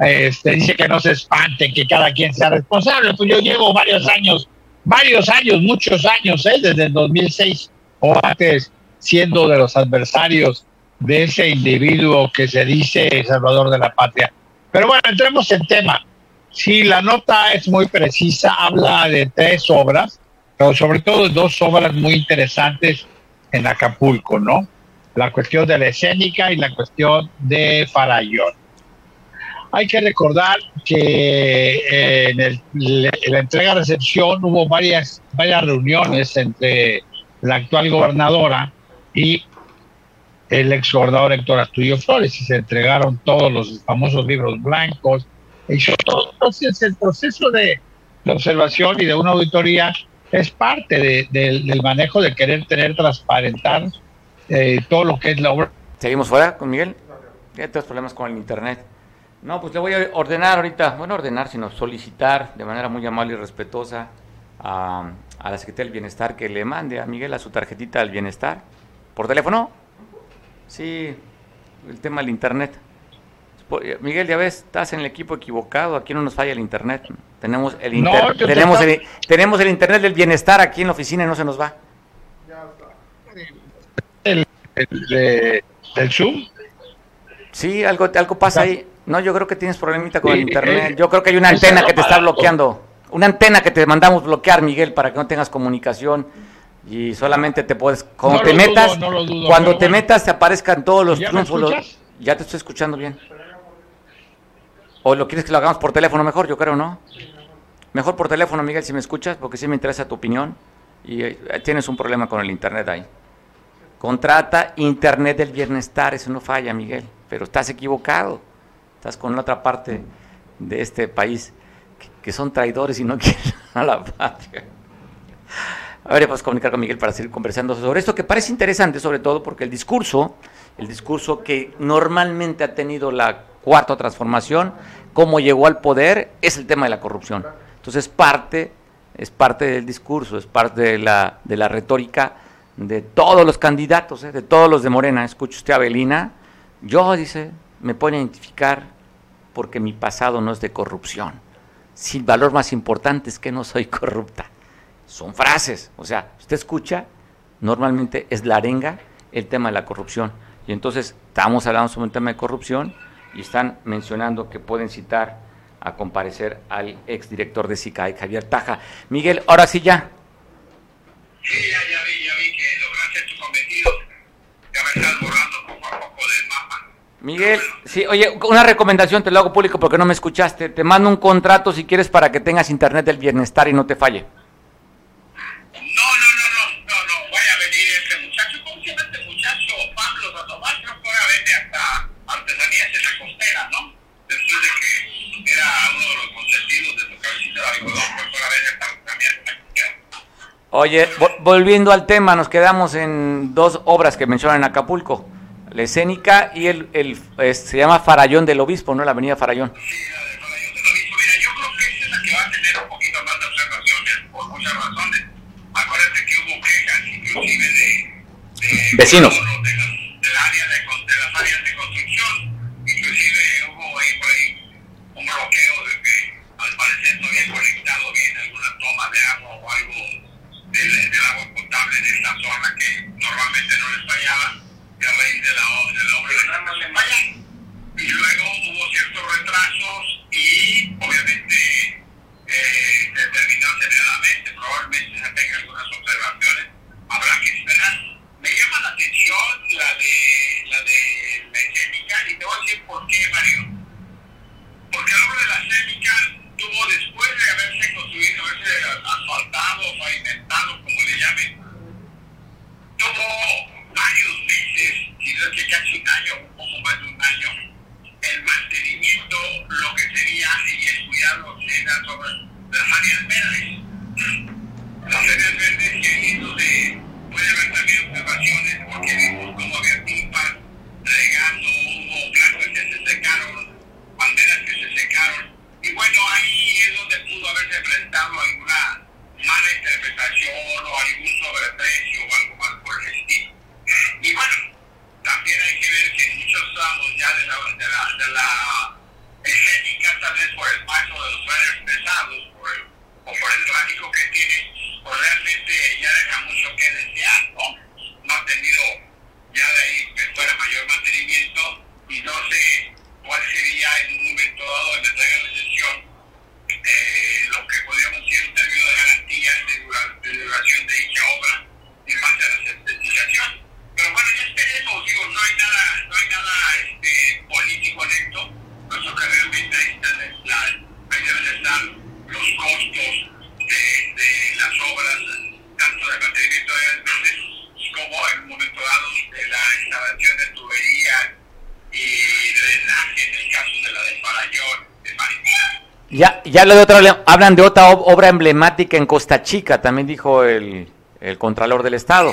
este, dice que no se espanten, que cada quien sea responsable, pues yo llevo varios años, varios años, muchos años, ¿eh? desde el 2006 o antes, siendo de los adversarios de ese individuo que se dice salvador de la patria. Pero bueno, entremos en tema. Si la nota es muy precisa, habla de tres obras, pero sobre todo dos obras muy interesantes en Acapulco, ¿no? La cuestión de la escénica y la cuestión de Farallón. Hay que recordar que eh, en, el, en la entrega-recepción hubo varias, varias reuniones entre la actual gobernadora y el ex gobernador Héctor Astudillo Flores y se entregaron todos los famosos libros blancos. Todo. Entonces, el proceso de, observación y de una auditoría es parte del manejo de querer tener, transparentar eh, todo lo que es la obra. ¿Seguimos fuera con Miguel? ¿Qué otros problemas con el Internet? No, pues le voy a ordenar ahorita, bueno, ordenar, sino solicitar de manera muy amable y respetuosa a, a la Secretaría del Bienestar que le mande a Miguel a su tarjetita del bienestar ¿Por teléfono? Sí, el tema del internet. Eh, Miguel, ya ves, estás en el equipo equivocado, aquí no nos falla el internet. Tenemos el, tenemos, el, tenemos el internet del bienestar aquí en la oficina y no se nos va. ¿El, el, Zoom? Sí, algo, algo pasa ahí. No, yo creo que tienes problemita con el internet. Yo creo que hay una antena que te está bloqueando. Una antena que te mandamos bloquear, Miguel, para que no tengas comunicación. Y solamente te puedes cuando te metas cuando te metas te aparezcan todos los triunfos. ya te estoy escuchando bien. O lo quieres que lo hagamos por teléfono mejor yo creo no mejor por teléfono Miguel si me escuchas porque sí me interesa tu opinión. Y eh, tienes un problema con el internet ahí Contrata Internet del Bienestar, eso no falla, Miguel, pero estás equivocado. Estás con la otra parte de este país que, son traidores y no quieren a la patria. A ver, vamos a comunicar con Miguel para seguir conversando sobre esto, que parece interesante, sobre todo porque el discurso, el discurso que normalmente ha tenido la cuarta transformación, cómo llegó al poder, es el tema de la corrupción. Entonces, parte, es parte del discurso, es parte de la, de la retórica de todos los candidatos, ¿eh? de todos los de Morena. Escucha usted a Belina, yo, dice, me pone a identificar porque mi pasado no es de corrupción. Si el valor más importante es que no soy corrupta. Son frases, o sea, usted escucha, normalmente es la arenga el tema de la corrupción. Y entonces estamos hablando sobre un tema de corrupción y están mencionando que pueden citar a comparecer al exdirector de SICAI, Javier Taja. Miguel, ahora sí ya. Sí, ya vi, ya vi que lograste tu cometido. Ya me estás borrando poco a poco del mapa. Miguel, sí, oye, una recomendación te lo hago público porque no me escuchaste. Te mando un contrato si quieres para que tengas internet del bienestar y no te falle. Oye, volviendo al tema, nos quedamos en dos obras que mencionan en Acapulco, la escénica y el, el se llama Farallón del Obispo, ¿no? La avenida Farallón. Sí, la de Farallón del Obispo. Mira, yo creo que esa es la que va a tener un poquito más de observaciones, por muchas razones. Acuérdate que hubo quejas inclusive de... de Vecinos. De, de, área de, de las áreas de construcción. Inclusive hubo ahí por ahí un bloqueo de que al parecer no había conectado bien alguna toma de agua o algo del, del, agua potable en esta zona que normalmente no les fallaba y a raíz de la, de la obra de les fallan. Y luego hubo ciertos retrasos y obviamente eh, se terminó aceleradamente, probablemente se tengan algunas observaciones, habrá que esperar. Me llama la atención la de la de la escénica y te voy a decir por qué, Mario. Porque la obra de la escénica tuvo después de haberse construido, haberse asfaltado, pavimentado, como le llamen, tuvo varios meses, si no es que casi un año, un poco más de un año, el mantenimiento, lo que sería y el cuidado de las áreas verdes. Las áreas verdes que han ido de, puede haber también observaciones, porque vimos cómo había pipas regando, hubo plantas que se secaron, banderas que se secaron y bueno, ahí es donde pudo haberse presentado alguna mala interpretación o algún sobreprecio o algo más por el estilo. Y bueno, también hay que ver que muchos tramos ya de la, de la, de la escénica, tal vez por el paso de los trenes pesados por el, o por el tráfico que tiene, pues realmente ya deja mucho que desear, ¿no? No ha tenido ya de ahí que fuera mayor mantenimiento y no sé cuál sería en un momento dado en la entrega de sesión eh, lo que podríamos decir un término de garantía de, dura, de, duración de dicha obra en base a la certificación. Pero bueno, ya esperemos, digo, no hay nada, no hay nada este, político en esto, puesto que realmente ahí, están la, ahí deben estar los costos de, de las obras, tanto de mantenimiento de las como en un momento dado de la instalación de tuberías y drenaje en el caso de la de Farallón, de Marinera. Ya lo de otra, hablan de otra obra emblemática en Costa Chica, también dijo el, el Contralor del Estado.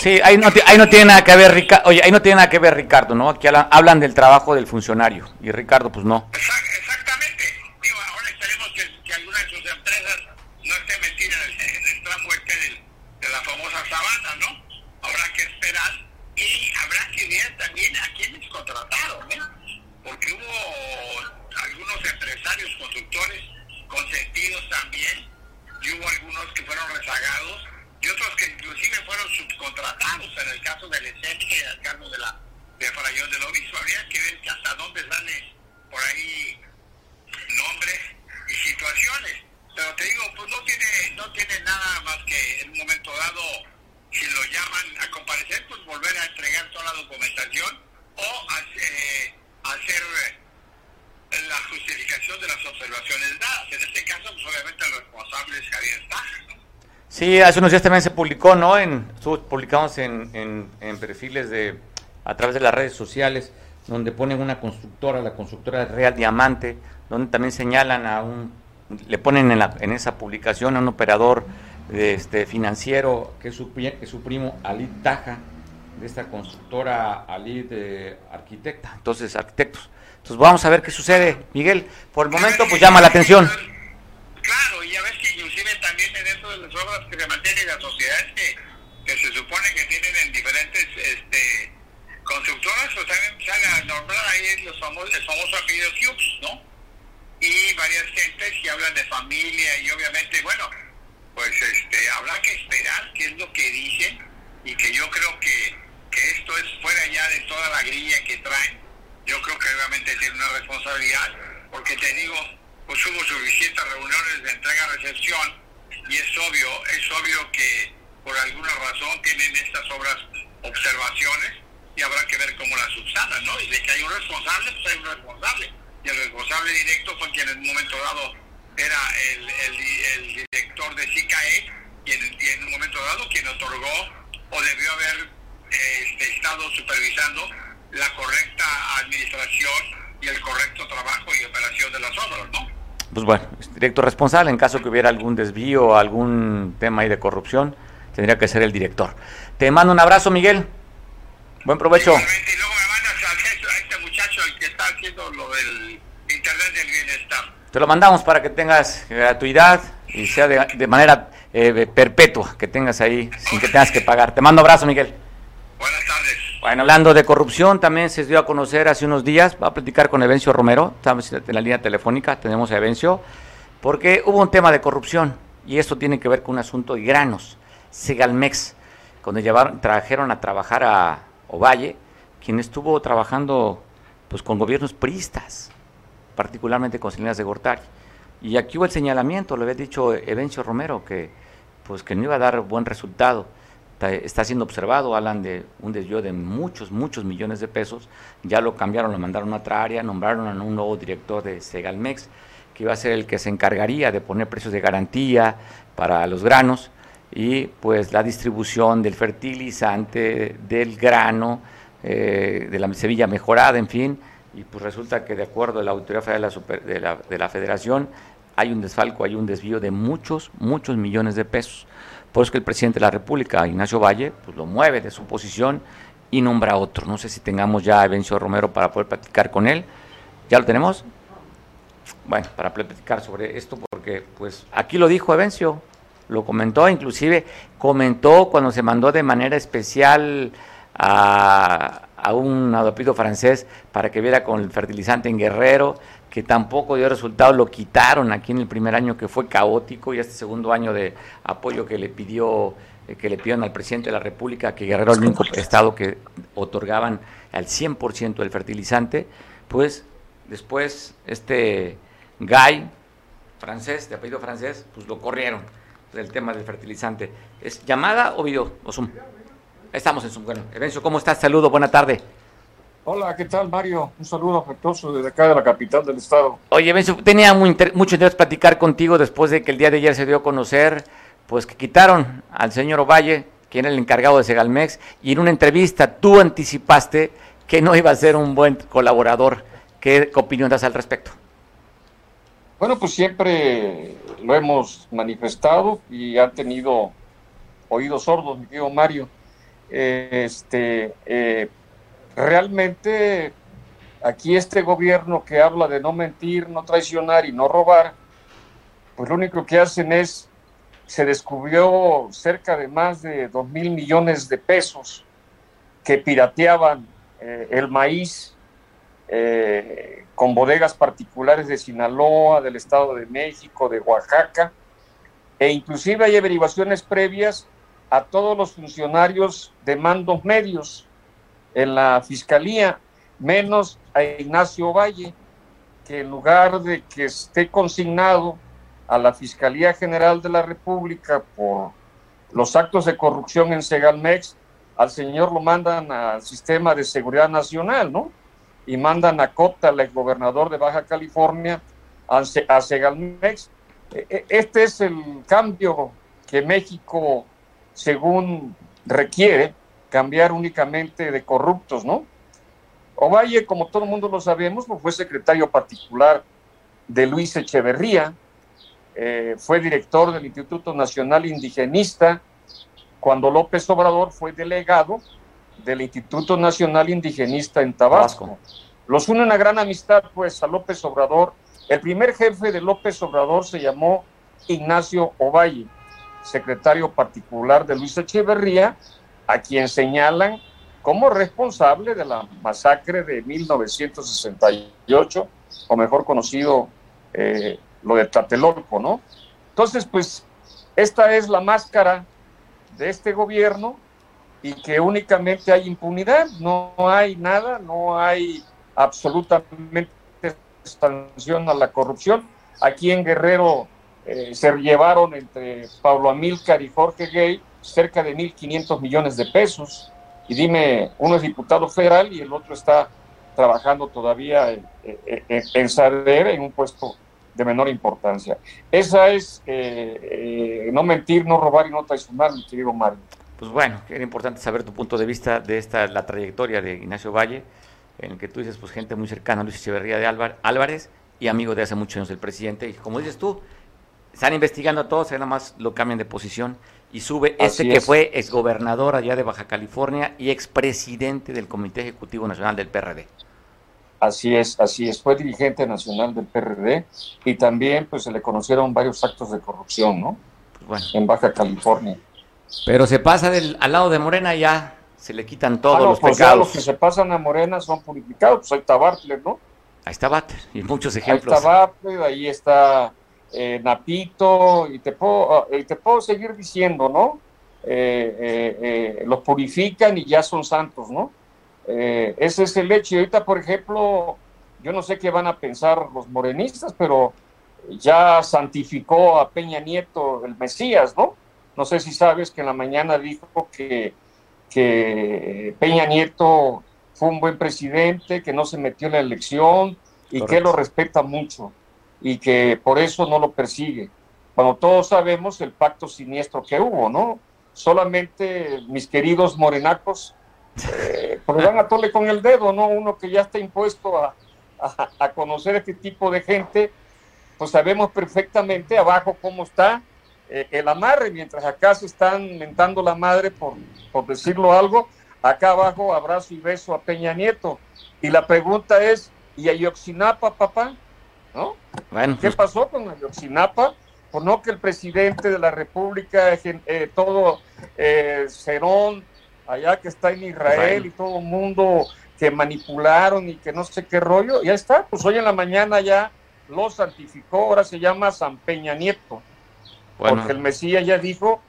Sí, ahí no, ahí no tiene nada que ver, Ricardo, oye, ahí no tiene nada que ver Ricardo, ¿no? Aquí hablan del trabajo del funcionario, y Ricardo pues no. Hace unos días también se publicó, ¿no? En, publicamos en, en, perfiles de a través de las redes sociales, donde ponen una constructora, la constructora Real Diamante, donde también señalan a un, le ponen en, la, en esa publicación a un operador este, financiero que es su, que su primo Alid Taja, de esta constructora Alid de Arquitecta, entonces arquitectos. Entonces vamos a ver qué sucede, Miguel. Por el momento, pues llama la atención. Claro, y a ver si inclusive también dentro de las obras que se mantienen las sociedades que, que se supone que tienen en diferentes este, constructoras, pues también sale a nombrar ahí los famosos, el famoso apellido Hughes, ¿no? Y varias gentes que hablan de familia y obviamente, bueno, pues este, habrá que esperar qué es lo que dicen y que yo creo que, que esto es fuera ya de toda la grilla que traen. Yo creo que obviamente tiene una responsabilidad, porque te digo, pues hubo suficientes reuniones de entrega-recepción y es obvio, es obvio que por alguna razón tienen estas obras observaciones y habrá que ver cómo las subsanan, ¿no? Y de que hay un responsable, pues hay un responsable. Y el responsable directo fue quien en un momento dado era el, el, director de CICAE y en, un momento dado quien otorgó o debió haber este, estado supervisando la correcta administración y el correcto trabajo y operación de las obras, ¿no? Pues bueno, director responsable, en caso que hubiera algún desvío o algún tema ahí de corrupción, tendría que ser el director. Te mando un abrazo, Miguel. Buen provecho. Y luego me mandas a este muchacho que está haciendo lo del Internet del Bienestar. Te lo mandamos para que tengas gratuidad y sea de, manera eh, perpetua, que tengas ahí sin que tengas que pagar. Te mando un abrazo, Miguel. Buenas tardes. Bueno, hablando de corrupción, también se dio a conocer hace unos días, va a platicar con Evencio Romero, estamos en la línea telefónica, tenemos a Evencio, porque hubo un tema de corrupción y esto tiene que ver con un asunto de granos, Segalmex, cuando llevaron, trajeron a trabajar a Ovalle, quien estuvo trabajando pues con gobiernos priistas, particularmente con Salinas de Gortari. Y aquí hubo el señalamiento, lo había dicho Evencio Romero, que pues que no iba a dar buen resultado está, siendo observado, hablan de un desvío de muchos, muchos millones de pesos, ya lo cambiaron, lo mandaron a otra área, nombraron a un nuevo director de Segalmex, que iba a ser el que se encargaría de poner precios de garantía para los granos. Y pues la distribución del fertilizante, del grano, eh, de la semilla mejorada, en fin, y pues resulta que de acuerdo a la Autoridad Federal de la, de la Federación hay un desfalco, hay un desvío de muchos, muchos millones de pesos. Por eso que el presidente de la República, Ignacio Valle, pues lo mueve de su posición y nombra a otro. No sé si tengamos ya a Evencio Romero para poder platicar con él. ¿Ya lo tenemos? Bueno, para platicar sobre esto, porque pues aquí lo dijo Evencio, lo comentó, inclusive comentó cuando se mandó de manera especial a, a un adoptido francés para que viera con el fertilizante en Guerrero, que tampoco dio resultado, lo quitaron aquí en el primer año que fue caótico y este segundo año de apoyo que le pidió eh, que le pidieron al presidente de la República que Guerrero el único estado que otorgaban al 100% del fertilizante, pues después este Guy francés, de apellido francés, pues lo corrieron del tema del fertilizante. ¿Es llamada o video o Zoom? Estamos en Zoom. Bueno, Evencio, ¿cómo estás? Saludo, buena tarde. Hola, ¿qué tal Mario? Un saludo afectuoso desde acá de la capital del estado. Oye, tenía muy mucho interés platicar contigo después de que el día de ayer se dio a conocer, pues que quitaron al señor Ovalle, quien era el encargado de Segalmex, y en una entrevista tú anticipaste que no iba a ser un buen colaborador. ¿Qué opinión das al respecto? Bueno, pues siempre lo hemos manifestado y han tenido oídos sordos, mi querido Mario. Este, eh, realmente aquí este gobierno que habla de no mentir, no traicionar y no robar, pues lo único que hacen es, se descubrió cerca de más de dos mil millones de pesos que pirateaban eh, el maíz eh, con bodegas particulares de Sinaloa, del Estado de México, de Oaxaca, e inclusive hay averiguaciones previas a todos los funcionarios de mandos medios en la Fiscalía, menos a Ignacio Valle, que en lugar de que esté consignado a la Fiscalía General de la República por los actos de corrupción en Segalmex, al señor lo mandan al sistema de seguridad nacional, ¿no? y mandan a Cota, el exgobernador de Baja California, a, Segalmex. E, e, este es el cambio que México, según requiere, cambiar únicamente de corruptos, ¿no? Ovalle, como todo el mundo lo sabemos, pues, fue secretario particular de Luis Echeverría, eh, fue director del Instituto Nacional Indigenista, cuando López Obrador fue delegado del Instituto Nacional Indigenista en Tabasco. Los une una gran amistad, pues, a López Obrador. El primer jefe de López Obrador se llamó Ignacio Ovalle, secretario particular de Luis Echeverría, a quien señalan como responsable de la masacre de 1968, o mejor conocido eh, lo de Tlatelolco, ¿no? Entonces, pues, esta es la máscara de este gobierno y que únicamente hay impunidad, no hay nada, no hay absolutamente sanción a la corrupción. Aquí en Guerrero eh, se llevaron entre Pablo Amílcar y Jorge Gay cerca de 1.500 millones de pesos. Y dime, uno es diputado federal y el otro está trabajando todavía en, en, en un puesto de menor importancia. Esa es eh, eh, no mentir, no robar y no traicionar, mi querido Mario pues bueno, era importante saber tu punto de vista de esta la trayectoria de Ignacio Valle, en el que tú dices, pues gente muy cercana a Luis Echeverría de Álvarez y amigo de hace muchos años del presidente. Y como dices tú, están investigando a todos, nada más lo cambian de posición y sube este que fue exgobernador allá de Baja California y expresidente del Comité Ejecutivo Nacional del PRD. Así es, así es, fue dirigente nacional del PRD y también pues se le conocieron varios actos de corrupción, ¿no? Pues en Baja California. Pero se pasa del, al lado de Morena ya se le quitan todos ah, los pues pecados. los que se pasan a Morena son purificados, pues ahí está Bartlett, ¿no? Ahí está Bartlett, y muchos ejemplos. Ahí está Bartlett, ahí está eh, Napito, y te, puedo, ah, te puedo seguir diciendo, ¿no? Eh, eh, los purifican y ya son santos, ¿no? ese es el hecho. Y ahorita, por ejemplo, yo no sé qué van a pensar los morenistas, pero ya santificó a Peña Nieto el Mesías, ¿no? No sé si sabes que en la mañana dijo que, que Peña Nieto fue un buen presidente, que no se metió en la elección y que lo respeta mucho y que por eso no lo persigue. Cuando todos sabemos el pacto siniestro que hubo, ¿no? Solamente mis queridos morenacos eh, pues dan a tole con el dedo, ¿no? Uno que ya está impuesto a, a, a conocer este tipo de gente, pues sabemos perfectamente abajo cómo está eh, el amarre, mientras acá se están mentando la madre, por, por decirlo algo, acá abajo abrazo y beso a Peña Nieto. Y la pregunta es, ¿y Ayoxinapa, papá? ¿No? Bueno, ¿Qué pues pasó con Ayoxinapa? Por no que el presidente de la República, eh, todo eh, Cerón, allá que está en Israel y todo el mundo que manipularon y que no sé qué rollo, ya está, pues hoy en la mañana ya lo santificó, ahora se llama San Peña Nieto, porque el Mesías ya dijo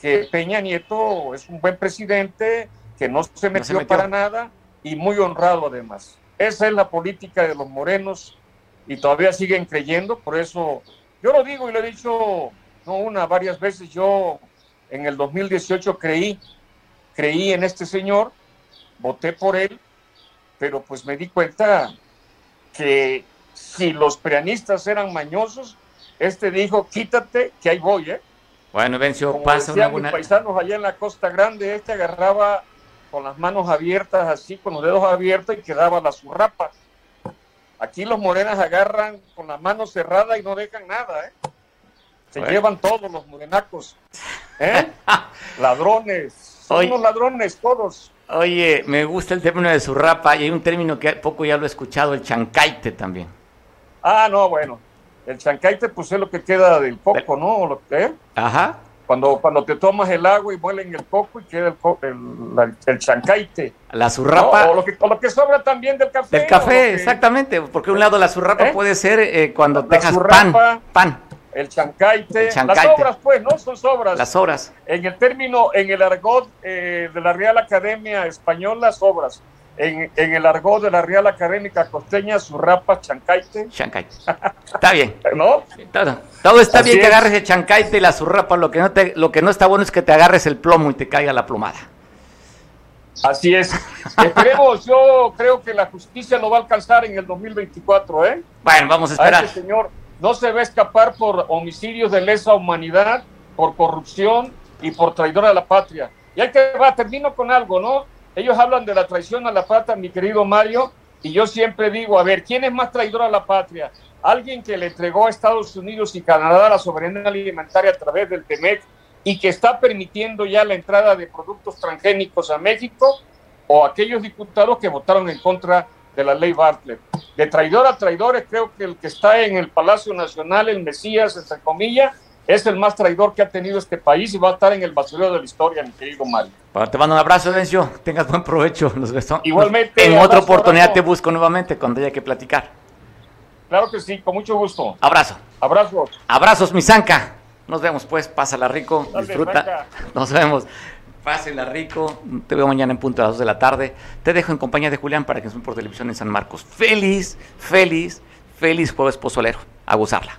que Peña Nieto es un buen presidente, que no se metió, para nada y muy honrado además. Esa es la política de los morenos y todavía siguen creyendo, por eso yo lo digo y lo he dicho no una, varias veces, yo en el 2018 creí, creí en este señor, voté por él, pero pues me di cuenta que si los preanistas eran mañosos, este dijo, quítate, que ahí voy, ¿eh? Bueno, Vencio, pasa una buena... paisanos allá en la Costa Grande, este agarraba con las manos abiertas, así, con los dedos abiertos y quedaba la zurrapa. Aquí los morenas agarran con la mano cerrada y no dejan nada, ¿eh? Se llevan todos los morenacos. ¿eh? ladrones. Son ladrones todos. Oye, me gusta el término de zurrapa y hay un término que poco ya lo he escuchado, el chancaite también. Ah, no, bueno. El chancaite, pues es lo que queda del coco, ¿no? Lo que, Ajá. Cuando, cuando te tomas el agua y muelen el coco y queda el, el, chancaite. La zurrapa. O, lo que, lo que sobra también del café. Del café, exactamente. Porque un lado la zurrapa ¿Eh? puede ser eh, cuando dejas pan. Pan el chancaite, las obras, pues, ¿no? Son sobras. Las obras. En el término, en el argot eh, de la Real Academia Española, sobras. En, en, el argot de la Real Académica Costeña, surrapa, chancaite. Chancaite. Está bien. ¿No? Todo, está bien que agarres el chancaite y la surrapa. Lo que, no te, lo que no está bueno es que te agarres el plomo y te caiga la plomada. Así es. Esperemos, yo creo que la justicia lo va a alcanzar en el 2024, ¿eh? Bueno, vamos a esperar. señor no se va a escapar por homicidios de lesa humanidad, por corrupción y por traidor a la patria. Y hay que va, termino con algo, ¿no? Ellos hablan de la traición a la patria, mi querido Mario, y yo siempre digo, a ver, ¿quién es más traidor a la patria? ¿Alguien que le entregó a Estados Unidos y Canadá la soberanía alimentaria a través del TEMEC y que está permitiendo ya la entrada de productos transgénicos a México? ¿O aquellos diputados que votaron en contra de la ley Bartlett. De traidor a traidores, creo que el que está en el Palacio Nacional, el Mesías, entre comillas, es el más traidor que ha tenido este país y va a estar en el basurero de la historia, mi querido Mario. te mando un abrazo, Dencio. Tengas buen provecho. Nos vemos. Igualmente. En otra oportunidad te busco nuevamente cuando haya que platicar. Claro que sí, con mucho gusto. Abrazo. Abrazos. Abrazos, mi zanca. Nos vemos pues, pásala rico, disfruta. Nos vemos. Pásenla rico. Te veo mañana en punto a las 2 de la tarde. Te dejo en compañía de Julián para que nos por televisión en San Marcos. Feliz, feliz, feliz jueves pozolero. A gozarla.